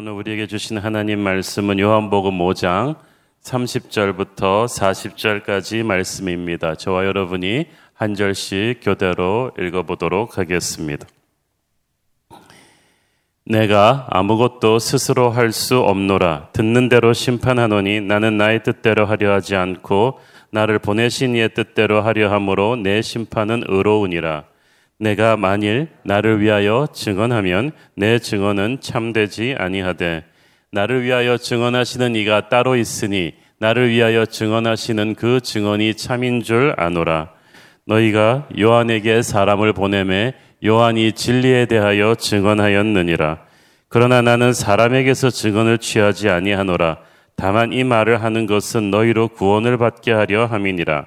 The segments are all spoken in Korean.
오늘 우리에게 주신 하나님 말씀은 요한복음 5장 30절부터 40절까지 말씀입니다. 저와 여러분이 한 절씩 교대로 읽어보도록 하겠습니다. 내가 아무것도 스스로 할 수 없노라. 듣는 대로 심판하노니 나는 나의 뜻대로 하려 하지 않고 나를 보내신 이의 뜻대로 하려 함으로 내 심판은 의로우니라. 내가 만일 나를 위하여 증언하면 내 증언은 참되지 아니하되 나를 위하여 증언하시는 이가 따로 있으니 나를 위하여 증언하시는 그 증언이 참인 줄 아노라. 너희가 요한에게 사람을 보내매 요한이 진리에 대하여 증언하였느니라. 그러나 나는 사람에게서 증언을 취하지 아니하노라. 다만 이 말을 하는 것은 너희로 구원을 받게 하려 함이니라.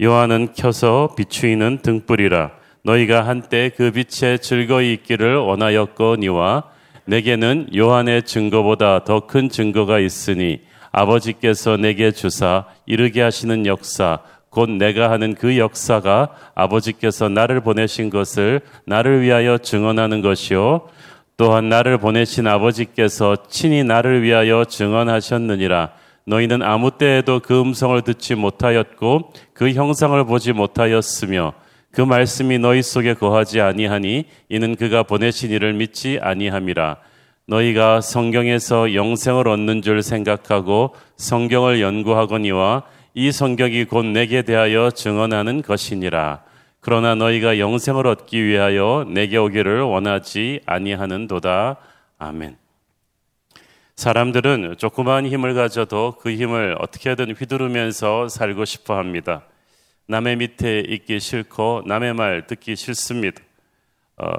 요한은 켜서 비추이는 등불이라. 너희가 한때 그 빛에 즐거이 있기를 원하였거니와 내게는 요한의 증거보다 더 큰 증거가 있으니 아버지께서 내게 주사 이르게 하시는 역사 곧 내가 하는 그 역사가 아버지께서 나를 보내신 것을 나를 위하여 증언하는 것이요. 또한 나를 보내신 아버지께서 친히 나를 위하여 증언하셨느니라. 너희는 아무 때에도 그 음성을 듣지 못하였고 그 형상을 보지 못하였으며 그 말씀이 너희 속에 거하지 아니하니 이는 그가 보내신 이를 믿지 아니함이라. 너희가 성경에서 영생을 얻는 줄 생각하고 성경을 연구하거니와 이 성경이 곧 내게 대하여 증언하는 것이니라. 그러나 너희가 영생을 얻기 위하여 내게 오기를 원하지 아니하는도다. 아멘. 사람들은 조그마한 힘을 가져도 그 힘을 어떻게든 휘두르면서 살고 싶어 합니다. 남의 밑에 있기 싫고 남의 말 듣기 싫습니다. 어,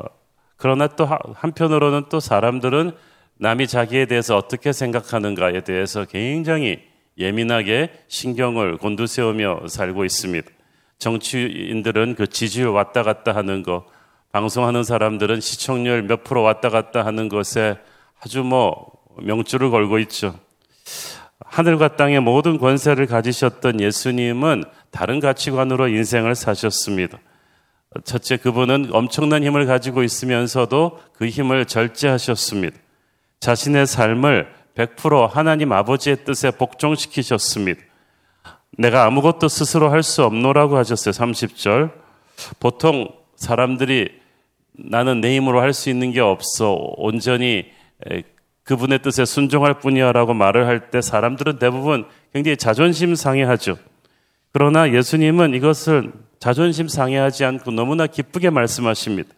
그러나 또 한편으로는 또 사람들은 남이 자기에 대해서 어떻게 생각하는가에 대해서 굉장히 예민하게 신경을 곤두세우며 살고 있습니다. 정치인들은 그 지지율 왔다 갔다 하는 거, 방송하는 사람들은 시청률 몇 프로 왔다 갔다 하는 것에 아주 뭐 명줄을 걸고 있죠. 하늘과 땅의 모든 권세를 가지셨던 예수님은 다른 가치관으로 인생을 사셨습니다. 첫째, 그분은 엄청난 힘을 가지고 있으면서도 그 힘을 절제하셨습니다. 자신의 삶을 100% 하나님 아버지의 뜻에 복종시키셨습니다. 내가 아무것도 스스로 할 수 없노라고 하셨어요. 30절. 보통 사람들이 나는 내 힘으로 할 수 있는 게 없어. 온전히 그분의 뜻에 순종할 뿐이야라고 말을 할 때 사람들은 대부분 굉장히 자존심 상해하죠. 그러나 예수님은 이것을 자존심 상해하지 않고 너무나 기쁘게 말씀하십니다.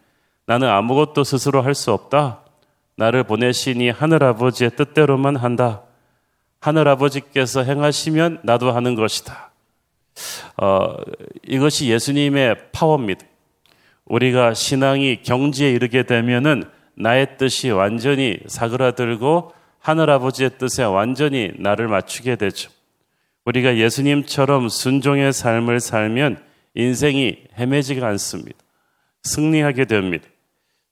나는 아무것도 스스로 할 수 없다. 나를 보내시니 하늘아버지의 뜻대로만 한다. 하늘아버지께서 행하시면 나도 하는 것이다. 어, 이것이 예수님의 파워입니다. 우리가 신앙이 경지에 이르게 되면은 나의 뜻이 완전히 사그라들고 하늘아버지의 뜻에 완전히 나를 맞추게 되죠. 우리가 예수님처럼 순종의 삶을 살면 인생이 헤매지가 않습니다. 승리하게 됩니다.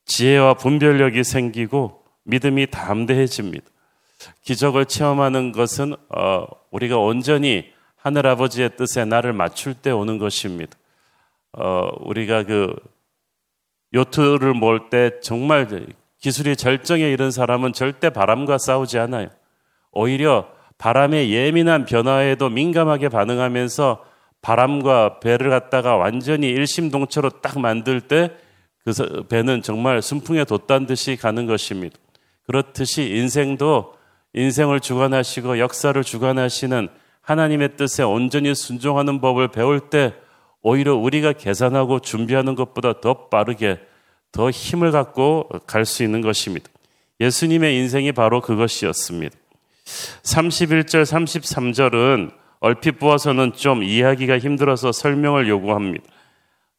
지혜와 분별력이 생기고 믿음이 담대해집니다. 기적을 체험하는 것은 어, 우리가 온전히 하늘 아버지의 뜻에 나를 맞출 때 오는 것입니다. 어, 우리가 그 요트를 몰 때 정말 기술이 절정에 이른 사람은 절대 바람과 싸우지 않아요. 오히려 바람의 예민한 변화에도 민감하게 반응하면서 바람과 배를 갖다가 완전히 일심동체로 딱 만들 때 그 배는 정말 순풍에 돛단 듯이 가는 것입니다. 그렇듯이 인생도 인생을 주관하시고 역사를 주관하시는 하나님의 뜻에 온전히 순종하는 법을 배울 때 오히려 우리가 계산하고 준비하는 것보다 더 빠르게 더 힘을 갖고 갈 수 있는 것입니다. 예수님의 인생이 바로 그것이었습니다. 31절, 33절은 얼핏 보아서는 좀 이해하기가 힘들어서 설명을 요구합니다.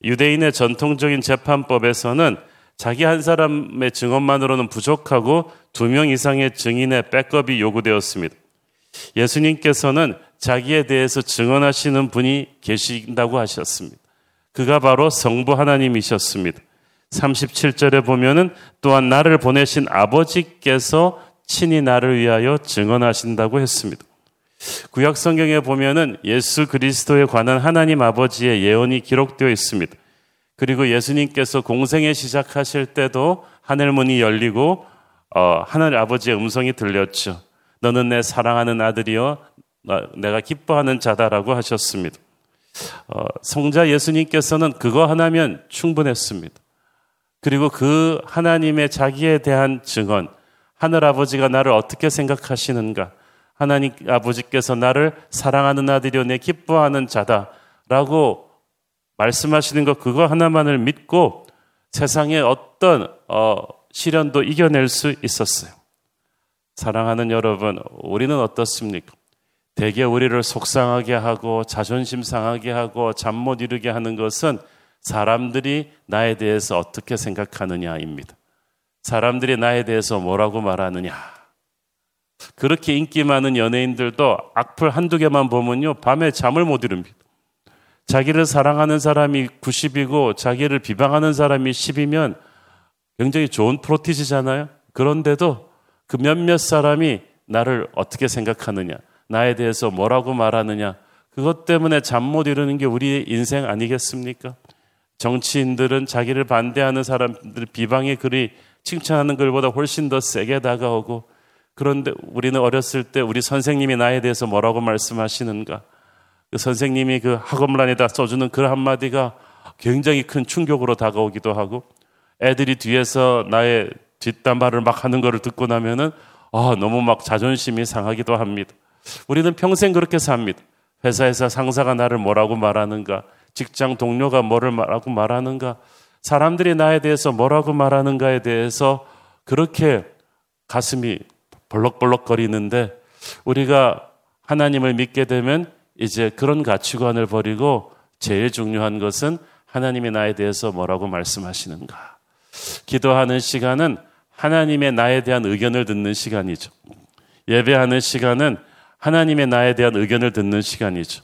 유대인의 전통적인 재판법에서는 자기 한 사람의 증언만으로는 부족하고 두 명 이상의 증인의 백업이 요구되었습니다. 예수님께서는 자기에 대해서 증언하시는 분이 계신다고 하셨습니다. 그가 바로 성부 하나님이셨습니다. 37절에 보면은 또한 나를 보내신 아버지께서 친히 나를 위하여 증언하신다고 했습니다. 구약 성경에 보면은 예수 그리스도에 관한 하나님 아버지의 예언이 기록되어 있습니다. 그리고 예수님께서 공생에 시작하실 때도 하늘 문이 열리고 어, 하늘 아버지의 음성이 들렸죠. 너는 내 사랑하는 아들이요 내가 기뻐하는 자다라고 하셨습니다. 어, 성자 예수님께서는 그거 하나면 충분했습니다. 그리고 그 하나님의 자기에 대한 증언, 하늘 아버지가 나를 어떻게 생각하시는가, 하나님 아버지께서 나를 사랑하는 아들이요 내 기뻐하는 자다라고 말씀하시는 것 그거 하나만을 믿고 세상의 어떤 어, 시련도 이겨낼 수 있었어요. 사랑하는 여러분, 우리는 어떻습니까? 대개 우리를 속상하게 하고 자존심 상하게 하고 잠 못 이루게 하는 것은 사람들이 나에 대해서 어떻게 생각하느냐입니다. 사람들이 나에 대해서 뭐라고 말하느냐. 그렇게 인기 많은 연예인들도 악플 한두 개만 보면요, 밤에 잠을 못 이룹니다. 자기를 사랑하는 사람이 90이고 자기를 비방하는 사람이 10이면 굉장히 좋은 프로티지잖아요. 그런데도 그 몇몇 사람이 나를 어떻게 생각하느냐, 나에 대해서 뭐라고 말하느냐, 그것 때문에 잠 못 이루는 게 우리의 인생 아니겠습니까? 정치인들은 자기를 반대하는 사람들 비방의 글이 칭찬하는 글보다 훨씬 더 세게 다가오고 그런데 우리는 어렸을 때 우리 선생님이 나에 대해서 뭐라고 말씀하시는가? 그 선생님이 그 학업란에다 써주는 글 한마디가 굉장히 큰 충격으로 다가오기도 하고 애들이 뒤에서 나의 뒷담화를 막 하는 거를 듣고 나면은 아, 너무 막 자존심이 상하기도 합니다. 우리는 평생 그렇게 삽니다. 회사에서 상사가 나를 뭐라고 말하는가? 직장 동료가 뭐를 말하고 말하는가? 사람들이 나에 대해서 뭐라고 말하는가에 대해서 그렇게 가슴이 벌럭벌럭거리는데 우리가 하나님을 믿게 되면 이제 그런 가치관을 버리고 제일 중요한 것은 하나님이 나에 대해서 뭐라고 말씀하시는가. 기도하는 시간은 하나님의 나에 대한 의견을 듣는 시간이죠. 예배하는 시간은 하나님의 나에 대한 의견을 듣는 시간이죠.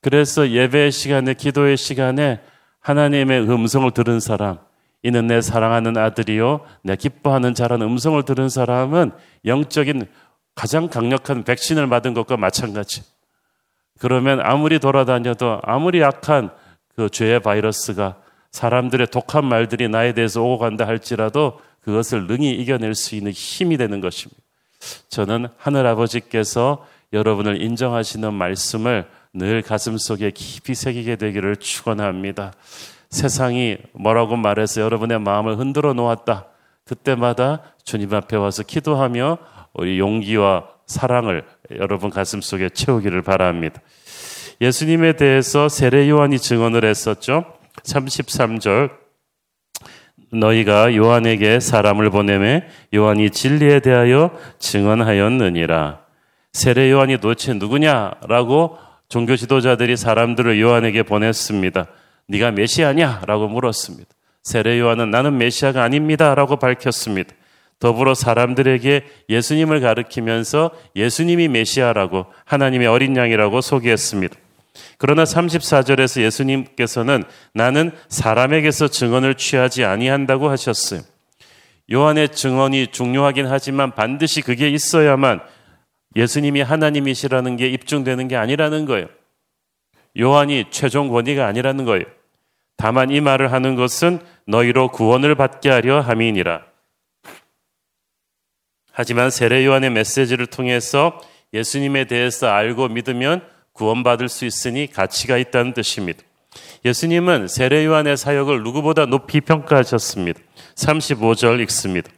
그래서 예배의 시간에, 기도의 시간에 하나님의 음성을 들은 사람, 이는 내 사랑하는 아들이요, 내 기뻐하는 자라는 음성을 들은 사람은 영적인 가장 강력한 백신을 맞은 것과 마찬가지. 그러면 아무리 돌아다녀도 아무리 약한 그 죄의 바이러스가 사람들의 독한 말들이 나에 대해서 오고 간다 할지라도 그것을 능히 이겨낼 수 있는 힘이 되는 것입니다. 저는 하늘 아버지께서 여러분을 인정하시는 말씀을 늘 가슴 속에 깊이 새기게 되기를 축원합니다. 세상이 뭐라고 말해서 여러분의 마음을 흔들어 놓았다. 그때마다 주님 앞에 와서 기도하며 우리 용기와 사랑을 여러분 가슴 속에 채우기를 바랍니다. 예수님에 대해서 세례 요한이 증언을 했었죠. 33절 너희가 요한에게 사람을 보내매 요한이 진리에 대하여 증언하였느니라. 세례 요한이 도대체 누구냐라고 종교 지도자들이 사람들을 요한에게 보냈습니다. 네가 메시아냐라고 물었습니다. 세례 요한은 나는 메시아가 아닙니다라고 밝혔습니다. 더불어 사람들에게 예수님을 가르치면서 예수님이 메시아라고 하나님의 어린 양이라고 소개했습니다. 그러나 34절에서 예수님께서는 나는 사람에게서 증언을 취하지 아니한다고 하셨어요. 요한의 증언이 중요하긴 하지만 반드시 그게 있어야만 예수님이 하나님이시라는 게 입증되는 게 아니라는 거예요. 요한이 최종 권위가 아니라는 거예요. 다만 이 말을 하는 것은 너희로 구원을 받게 하려 함이니라. 하지만 세례 요한의 메시지를 통해서 예수님에 대해서 알고 믿으면 구원받을 수 있으니 가치가 있다는 뜻입니다. 예수님은 세례 요한의 사역을 누구보다 높이 평가하셨습니다. 35절 읽습니다.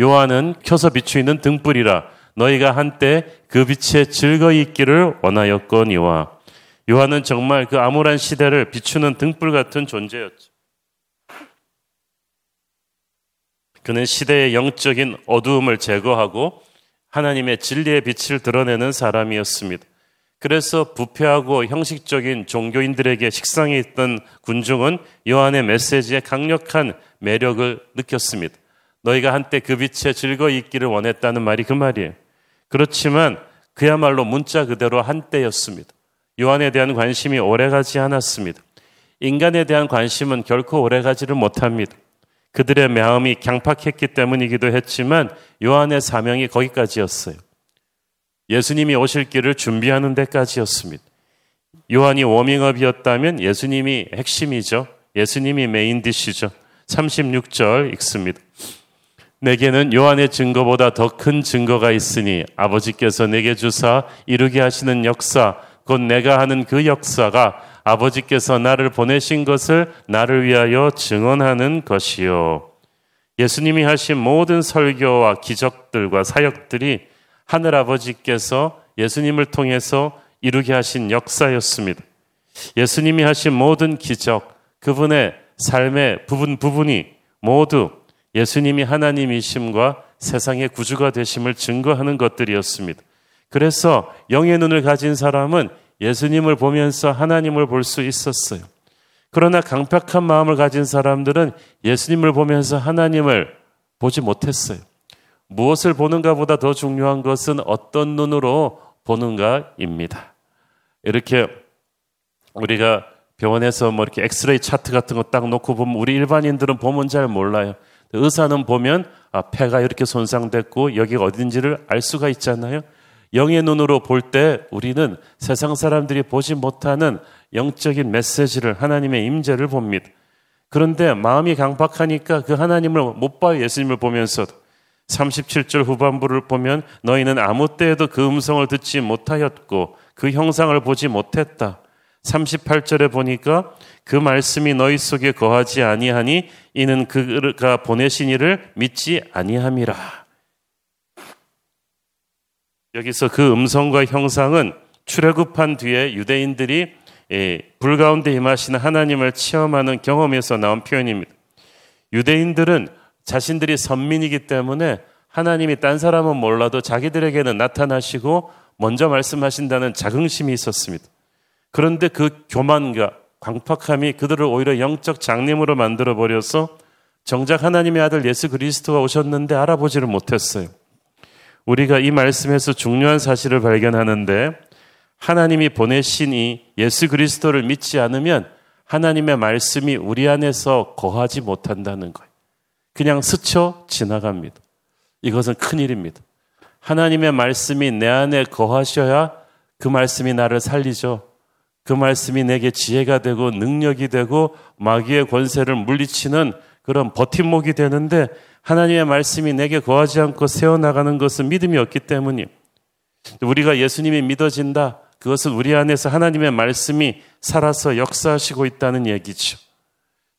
요한은 켜서 비추이는 등불이라 너희가 한때 그 빛에 즐거이 있기를 원하였거니와 요한은 정말 그 암울한 시대를 비추는 등불 같은 존재였죠. 그는 시대의 영적인 어두움을 제거하고 하나님의 진리의 빛을 드러내는 사람이었습니다. 그래서 부패하고 형식적인 종교인들에게 식상해 있던 군중은 요한의 메시지에 강력한 매력을 느꼈습니다. 너희가 한때 그 빛에 즐거이 있기를 원했다는 말이 그 말이에요. 그렇지만 그야말로 문자 그대로 한때였습니다. 요한에 대한 관심이 오래가지 않았습니다. 인간에 대한 관심은 결코 오래가지를 못합니다. 그들의 마음이 강팍했기 때문이기도 했지만 요한의 사명이 거기까지였어요. 예수님이 오실 길을 준비하는 데까지였습니다. 요한이 워밍업이었다면 예수님이 핵심이죠. 예수님이 메인 디시죠. 36절 읽습니다. 내게는 요한의 증거보다 더 큰 증거가 있으니 아버지께서 내게 주사 이루게 하시는 역사, 곧 내가 하는 그 역사가 아버지께서 나를 보내신 것을 나를 위하여 증언하는 것이요. 예수님이 하신 모든 설교와 기적들과 사역들이 하늘 아버지께서 예수님을 통해서 이루게 하신 역사였습니다. 예수님이 하신 모든 기적, 그분의 삶의 부분 부분이 모두 예수님이 하나님이심과 세상의 구주가 되심을 증거하는 것들이었습니다. 그래서 영의 눈을 가진 사람은 예수님을 보면서 하나님을 볼 수 있었어요. 그러나 강팍한 마음을 가진 사람들은 예수님을 보면서 하나님을 보지 못했어요. 무엇을 보는가 보다 더 중요한 것은 어떤 눈으로 보는가입니다. 이렇게 우리가 병원에서 뭐 이렇게 엑스레이 차트 같은 거 딱 놓고 보면 우리 일반인들은 보면 잘 몰라요. 의사는 보면 아, 폐가 이렇게 손상됐고 여기가 어딘지를 알 수가 있잖아요. 영의 눈으로 볼 때 우리는 세상 사람들이 보지 못하는 영적인 메시지를 하나님의 임재를 봅니다. 그런데 마음이 강박하니까 그 하나님을 못 봐요. 예수님을 보면서도. 37절 후반부를 보면 너희는 아무 때에도 그 음성을 듣지 못하였고 그 형상을 보지 못했다. 38절에 보니까 그 말씀이 너희 속에 거하지 아니하니 이는 그가 보내신 이를 믿지 아니함이라. 여기서 그 음성과 형상은 출애굽한 뒤에 유대인들이 예, 불 가운데 임하시는 하나님을 체험하는 경험에서 나온 표현입니다. 유대인들은 자신들이 선민이기 때문에 하나님이 딴 사람은 몰라도 자기들에게는 나타나시고 먼저 말씀하신다는 자긍심이 있었습니다. 그런데 그 교만과 광팍함이 그들을 오히려 영적 장님으로 만들어 버려서 정작 하나님의 아들 예수 그리스도가 오셨는데 알아보지를 못했어요. 우리가 이 말씀에서 중요한 사실을 발견하는데 하나님이 보내신 이 예수 그리스도를 믿지 않으면 하나님의 말씀이 우리 안에서 거하지 못한다는 거예요. 그냥 스쳐 지나갑니다. 이것은 큰일입니다. 하나님의 말씀이 내 안에 거하셔야 그 말씀이 나를 살리죠. 그 말씀이 내게 지혜가 되고 능력이 되고 마귀의 권세를 물리치는 그런 버팀목이 되는데 하나님의 말씀이 내게 거하지 않고 세워나가는 것은 믿음이 없기 때문이 우리가 예수님이 믿어진다. 그것은 우리 안에서 하나님의 말씀이 살아서 역사하시고 있다는 얘기죠.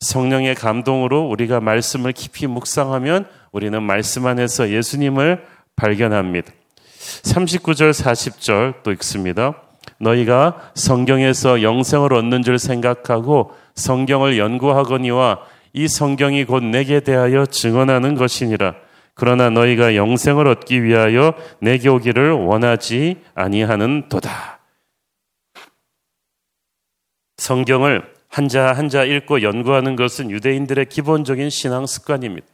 성령의 감동으로 우리가 말씀을 깊이 묵상하면 우리는 말씀 안에서 예수님을 발견합니다. 39절, 40절 또 읽습니다. 너희가 성경에서 영생을 얻는 줄 생각하고 성경을 연구하거니와 이 성경이 곧 내게 대하여 증언하는 것이니라. 그러나 너희가 영생을 얻기 위하여 내게 오기를 원하지 아니하는 도다. 성경을 한자 한자 읽고 연구하는 것은 유대인들의 기본적인 신앙 습관입니다.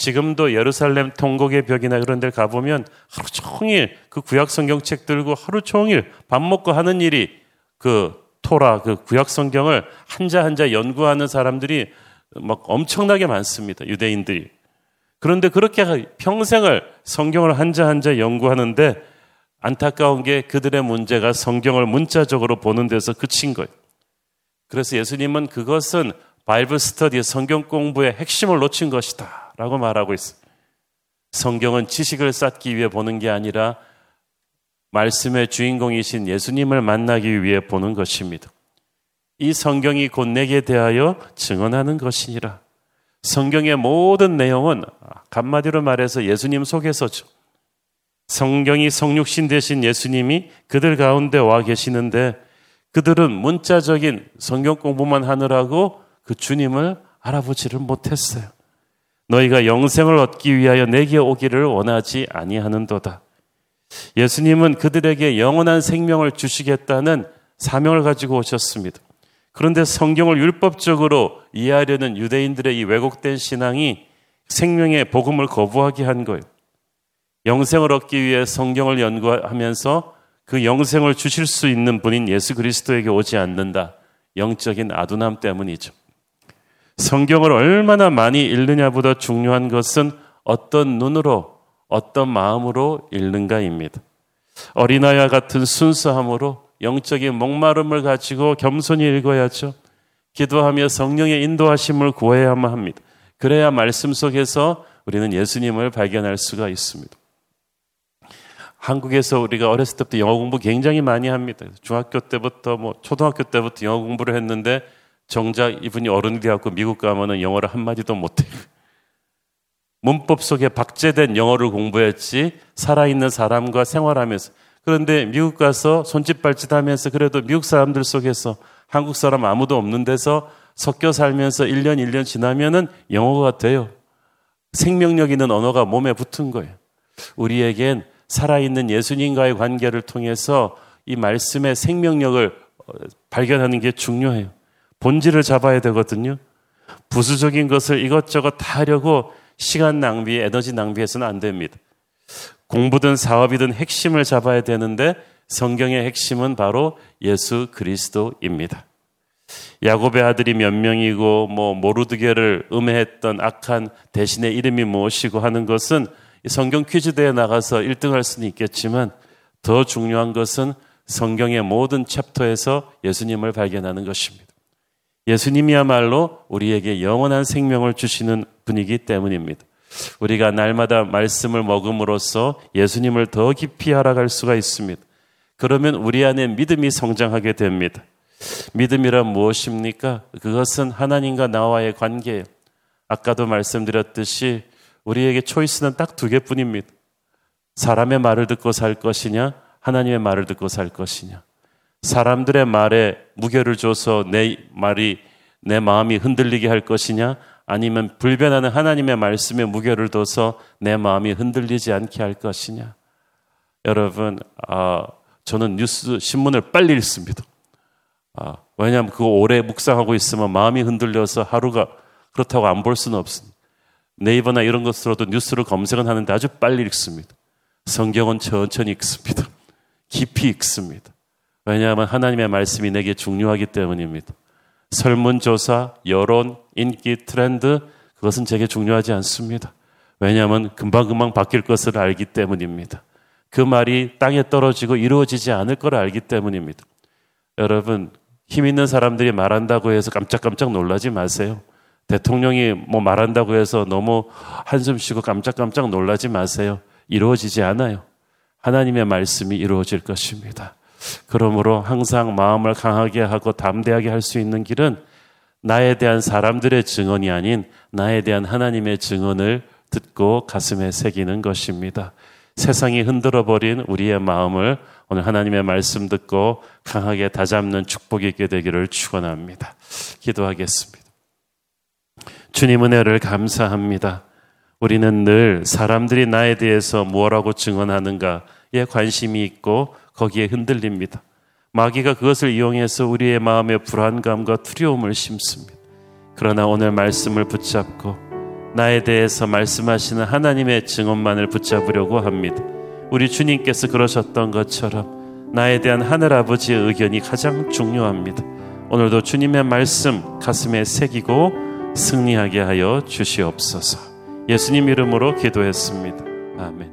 지금도 예루살렘 통곡의 벽이나 그런 데 가보면 하루 종일 그 구약 성경책 들고 하루 종일 밥 먹고 하는 일이 그 토라 그 구약 성경을 한자 한자 연구하는 사람들이 막 엄청나게 많습니다. 유대인들이. 그런데 그렇게 평생을 성경을 한자 한자 연구하는데 안타까운 게 그들의 문제가 성경을 문자적으로 보는 데서 그친 거예요. 그래서 예수님은 그것은 바이블 스터디 성경 공부의 핵심을 놓친 것이다. 라고 말하고 있습니다. 성경은 지식을 쌓기 위해 보는 게 아니라 말씀의 주인공이신 예수님을 만나기 위해 보는 것입니다. 이 성경이 곧 내게 대하여 증언하는 것이니라. 성경의 모든 내용은 간마디로 말해서 예수님 속에서죠. 성경이 성육신 되신 예수님이 그들 가운데 와 계시는데 그들은 문자적인 성경 공부만 하느라고 그 주님을 알아보지를 못했어요. 너희가 영생을 얻기 위하여 내게 오기를 원하지 아니하는도다. 예수님은 그들에게 영원한 생명을 주시겠다는 사명을 가지고 오셨습니다. 그런데 성경을 율법적으로 이해하려는 유대인들의 이 왜곡된 신앙이 생명의 복음을 거부하게 한 거예요. 영생을 얻기 위해 성경을 연구하면서 그 영생을 주실 수 있는 분인 예수 그리스도에게 오지 않는다. 영적인 아둔함 때문이죠. 성경을 얼마나 많이 읽느냐보다 중요한 것은 어떤 눈으로, 어떤 마음으로 읽는가입니다. 어린아이와 같은 순수함으로 영적인 목마름을 가지고 겸손히 읽어야죠. 기도하며 성령의 인도하심을 구해야만 합니다. 그래야 말씀 속에서 우리는 예수님을 발견할 수가 있습니다. 한국에서 우리가 어렸을 때부터 영어 공부 굉장히 많이 합니다. 중학교 때부터 뭐 초등학교 때부터 영어 공부를 했는데 정작 이분이 어른이 되었고 미국 가면은 영어를 한마디도 못해요. 문법 속에 박제된 영어를 공부했지 살아있는 사람과 생활하면서 그런데 미국 가서 손짓 발짓 하면서 그래도 미국 사람들 속에서 한국 사람 아무도 없는 데서 섞여 살면서 1년 1년 지나면은 영어가 돼요. 생명력 있는 언어가 몸에 붙은 거예요. 우리에겐 살아있는 예수님과의 관계를 통해서 이 말씀의 생명력을 어, 발견하는 게 중요해요. 본질을 잡아야 되거든요. 부수적인 것을 이것저것 다 하려고 시간 낭비, 에너지 낭비해서는 안 됩니다. 공부든 사업이든 핵심을 잡아야 되는데 성경의 핵심은 바로 예수 그리스도입니다. 야곱의 아들이 몇 명이고 뭐 모르드게를 음해했던 악한 대신의 이름이 무엇이고 하는 것은 성경 퀴즈대에 나가서 1등할 수는 있겠지만 더 중요한 것은 성경의 모든 챕터에서 예수님을 발견하는 것입니다. 예수님이야말로 우리에게 영원한 생명을 주시는 분이기 때문입니다. 우리가 날마다 말씀을 먹음으로써 예수님을 더 깊이 알아갈 수가 있습니다. 그러면 우리 안에 믿음이 성장하게 됩니다. 믿음이란 무엇입니까? 그것은 하나님과 나와의 관계예요. 아까도 말씀드렸듯이 우리에게 초이스는 딱 두 개뿐입니다. 사람의 말을 듣고 살 것이냐, 하나님의 말을 듣고 살 것이냐. 사람들의 말에 무게를 줘서 내 말이 내 마음이 흔들리게 할 것이냐, 아니면 불변하는 하나님의 말씀에 무게를 둬서 내 마음이 흔들리지 않게 할 것이냐. 여러분, 아, 저는 뉴스 신문을 빨리 읽습니다. 아, 왜냐하면 그거 오래 묵상하고 있으면 마음이 흔들려서 하루가 그렇다고 안 볼 수는 없습니다. 네이버나 이런 것으로도 뉴스를 검색은 하는데 아주 빨리 읽습니다. 성경은 천천히 읽습니다. 깊이 읽습니다. 왜냐하면 하나님의 말씀이 내게 중요하기 때문입니다. 설문조사, 여론, 인기, 트렌드, 그것은 제게 중요하지 않습니다. 왜냐하면 금방금방 바뀔 것을 알기 때문입니다. 그 말이 땅에 떨어지고 이루어지지 않을 걸 알기 때문입니다. 여러분, 힘 있는 사람들이 말한다고 해서 깜짝깜짝 놀라지 마세요. 대통령이 뭐 말한다고 해서 너무 한숨 쉬고 깜짝깜짝 놀라지 마세요. 이루어지지 않아요. 하나님의 말씀이 이루어질 것입니다. 그러므로 항상 마음을 강하게 하고 담대하게 할 수 있는 길은 나에 대한 사람들의 증언이 아닌 나에 대한 하나님의 증언을 듣고 가슴에 새기는 것입니다. 세상이 흔들어 버린 우리의 마음을 오늘 하나님의 말씀 듣고 강하게 다잡는 축복이 있게 되기를 축원합니다. 기도하겠습니다. 주님 은혜를 감사합니다. 우리는 늘 사람들이 나에 대해서 무엇라고 증언하는가에 관심이 있고 거기에 흔들립니다. 마귀가 그것을 이용해서 우리의 마음에 불안감과 두려움을 심습니다. 그러나 오늘 말씀을 붙잡고 나에 대해서 말씀하시는 하나님의 증언만을 붙잡으려고 합니다. 우리 주님께서 그러셨던 것처럼 나에 대한 하늘 아버지의 의견이 가장 중요합니다. 오늘도 주님의 말씀 가슴에 새기고 승리하게 하여 주시옵소서. 예수님 이름으로 기도했습니다. 아멘.